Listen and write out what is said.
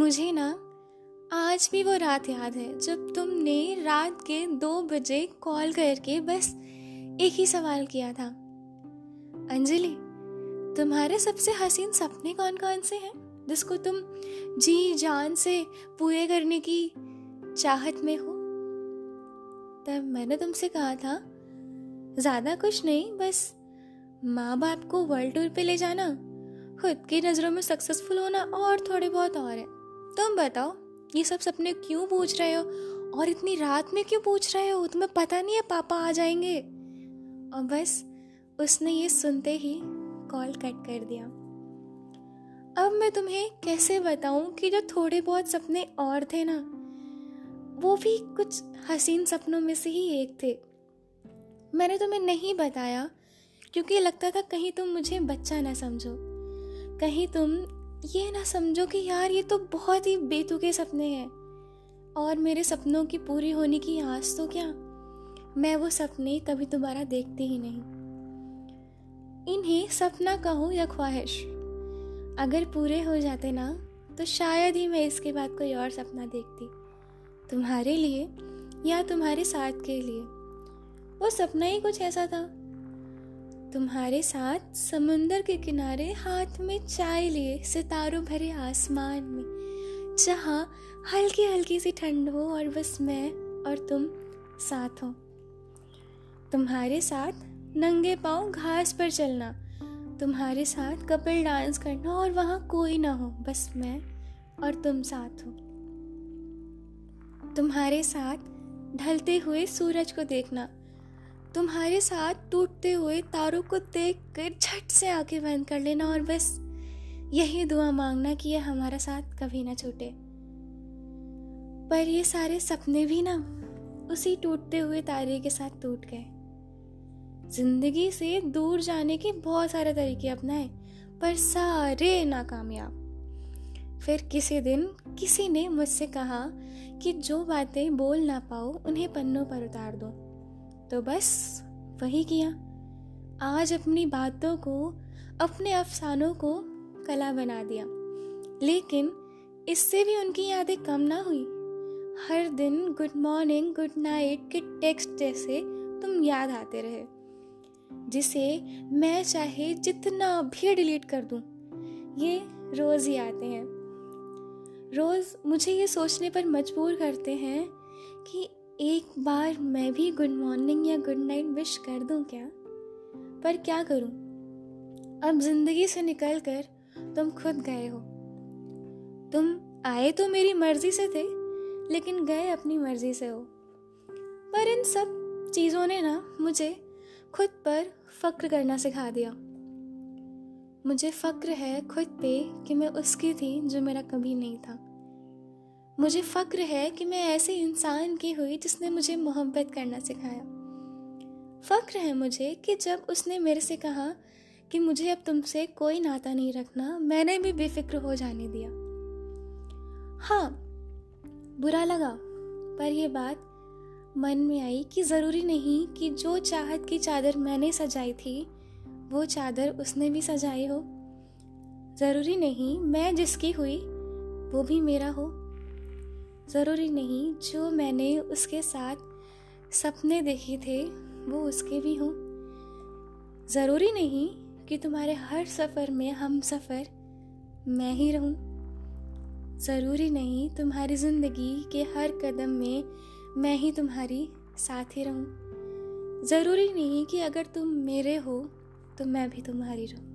मुझे ना, आज भी वो रात याद है, जब तुमने रात के दो बजे कॉल करके बस एक ही सवाल किया था। अंजलि, तुम्हारे सबसे हसीन सपने कौन कौन से हैं, जिसको तुम जी जान से पूरे करने की चाहत में हो? तब मैंने तुमसे कहा था, ज़्यादा कुछ नहीं, बस माँ बाप को वर्ल्ड टूर पे ले जाना, खुद की नज़रों में सक्सेसफुल होना और थोड़े बहुत और है। तुम बताओ, ये सब सपने क्यों पूछ रहे हो? और इतनी रात में क्यों पूछ रहे हो? तुम्हें पता नहीं है पापा आ जाएँगे। और बस, उसने ये सुनते ही कॉल कट कर दिया। अब मैं तुम्हें कैसे बताऊँ कि जो थोड़े बहुत सपने और थे ना, वो भी कुछ हसीन सपनों में से ही एक थे। मैंने तुम्हें नहीं बताया, क्योंकि लगता था कहीं तुम मुझे बच्चा ना समझो। कहीं तुम ये ना समझो कि यार, ये तो बहुत ही बेतुके सपने हैं। और मेरे सपनों की पूरी होने की आस तो क्या? मैं वो सपने कभी दोबारा देखती ही नहीं। इन्हें सपना कहूँ या ख्वाहिश, अगर पूरे हो जाते ना तो शायद ही मैं इसके बाद कोई और सपना देखती। तुम्हारे लिए या तुम्हारे साथ के लिए। वो सपना ही कुछ ऐसा था तुम्हारे साथ समुंदर के किनारे हाथ में चाय लिए सितारों भरे आसमान में, जहाँ हल्की हल्की सी ठंड हो और बस मैं और तुम साथ हो। तुम्हारे साथ नंगे पाँव घास पर चलना, तुम्हारे साथ कपिल डांस करना और वहाँ कोई ना हो, बस मैं और तुम साथ हो। तुम्हारे साथ ढलते हुए सूरज को देखना तुम्हारे साथ टूटते हुए तारों को देख कर झट से आँखें बंद कर लेना और बस यही दुआ मांगना कि यह हमारा साथ कभी ना छूटे। पर ये सारे सपने भी ना उसी टूटते हुए तारे के साथ टूट गए। ज़िंदगी से दूर जाने के बहुत सारे तरीके अपनाए, पर सारे नाकामयाब। फिर किसी दिन किसी ने मुझसे कहा कि जो बातें बोल ना पाओ, उन्हें पन्नों पर उतार दो। तो बस वही किया। आज अपनी बातों को, अपने अफसानों को कला बना दिया। लेकिन इससे भी उनकी यादें कम ना हुई। हर दिन गुड मॉर्निंग, गुड नाइट के टेक्स्ट जैसे तुम याद आते रहे। जिसे मैं चाहे जितना भी डिलीट कर दूँ, ये रोज ही आते हैं। रोज मुझे ये सोचने पर मजबूर करते हैं कि एक बार मैं भी गुड मॉर्निंग या गुड नाइट विश कर दूँ क्या? पर क्या करूँ? अब ज़िंदगी से निकल कर तुम खुद गए हो। तुम आए तो मेरी मर्ज़ी से थे, लेकिन गए अपनी मर्ज़ी से हो। पर इन सब चीज़ों ने ना मुझे खुद पर फक्र करना सिखा दिया। मुझे फक्र है खुद पे कि मैं उसकी थी जो मेरा कभी नहीं था। मुझे फ़क्र है कि मैं ऐसे इंसान की हुई जिसने मुझे मोहब्बत करना सिखाया। फ़क्र है मुझे कि जब उसने मेरे से कहा कि मुझे अब तुमसे कोई नाता नहीं रखना, मैंने भी बेफिक्र हो जाने दिया। हाँ बुरा लगा, पर यह बात मन में आई कि ज़रूरी नहीं कि जो चाहत की चादर मैंने सजाई थी, वो चादर उसने भी सजाई हो। ज़रूरी नहीं, मैं जिसकी हुई, वो भी मेरा हो। ज़रूरी नहीं, जो मैंने उसके साथ सपने देखे थे, वो उसके भी हों। ज़रूरी नहीं कि तुम्हारे हर सफ़र में हम सफ़र, मैं ही रहूँ। ज़रूरी नहीं तुम्हारी ज़िंदगी के हर कदम में मैं ही तुम्हारी साथ ही रहूँ। ज़रूरी नहीं कि अगर तुम मेरे हो तो मैं भी तुम्हारी रहूँ।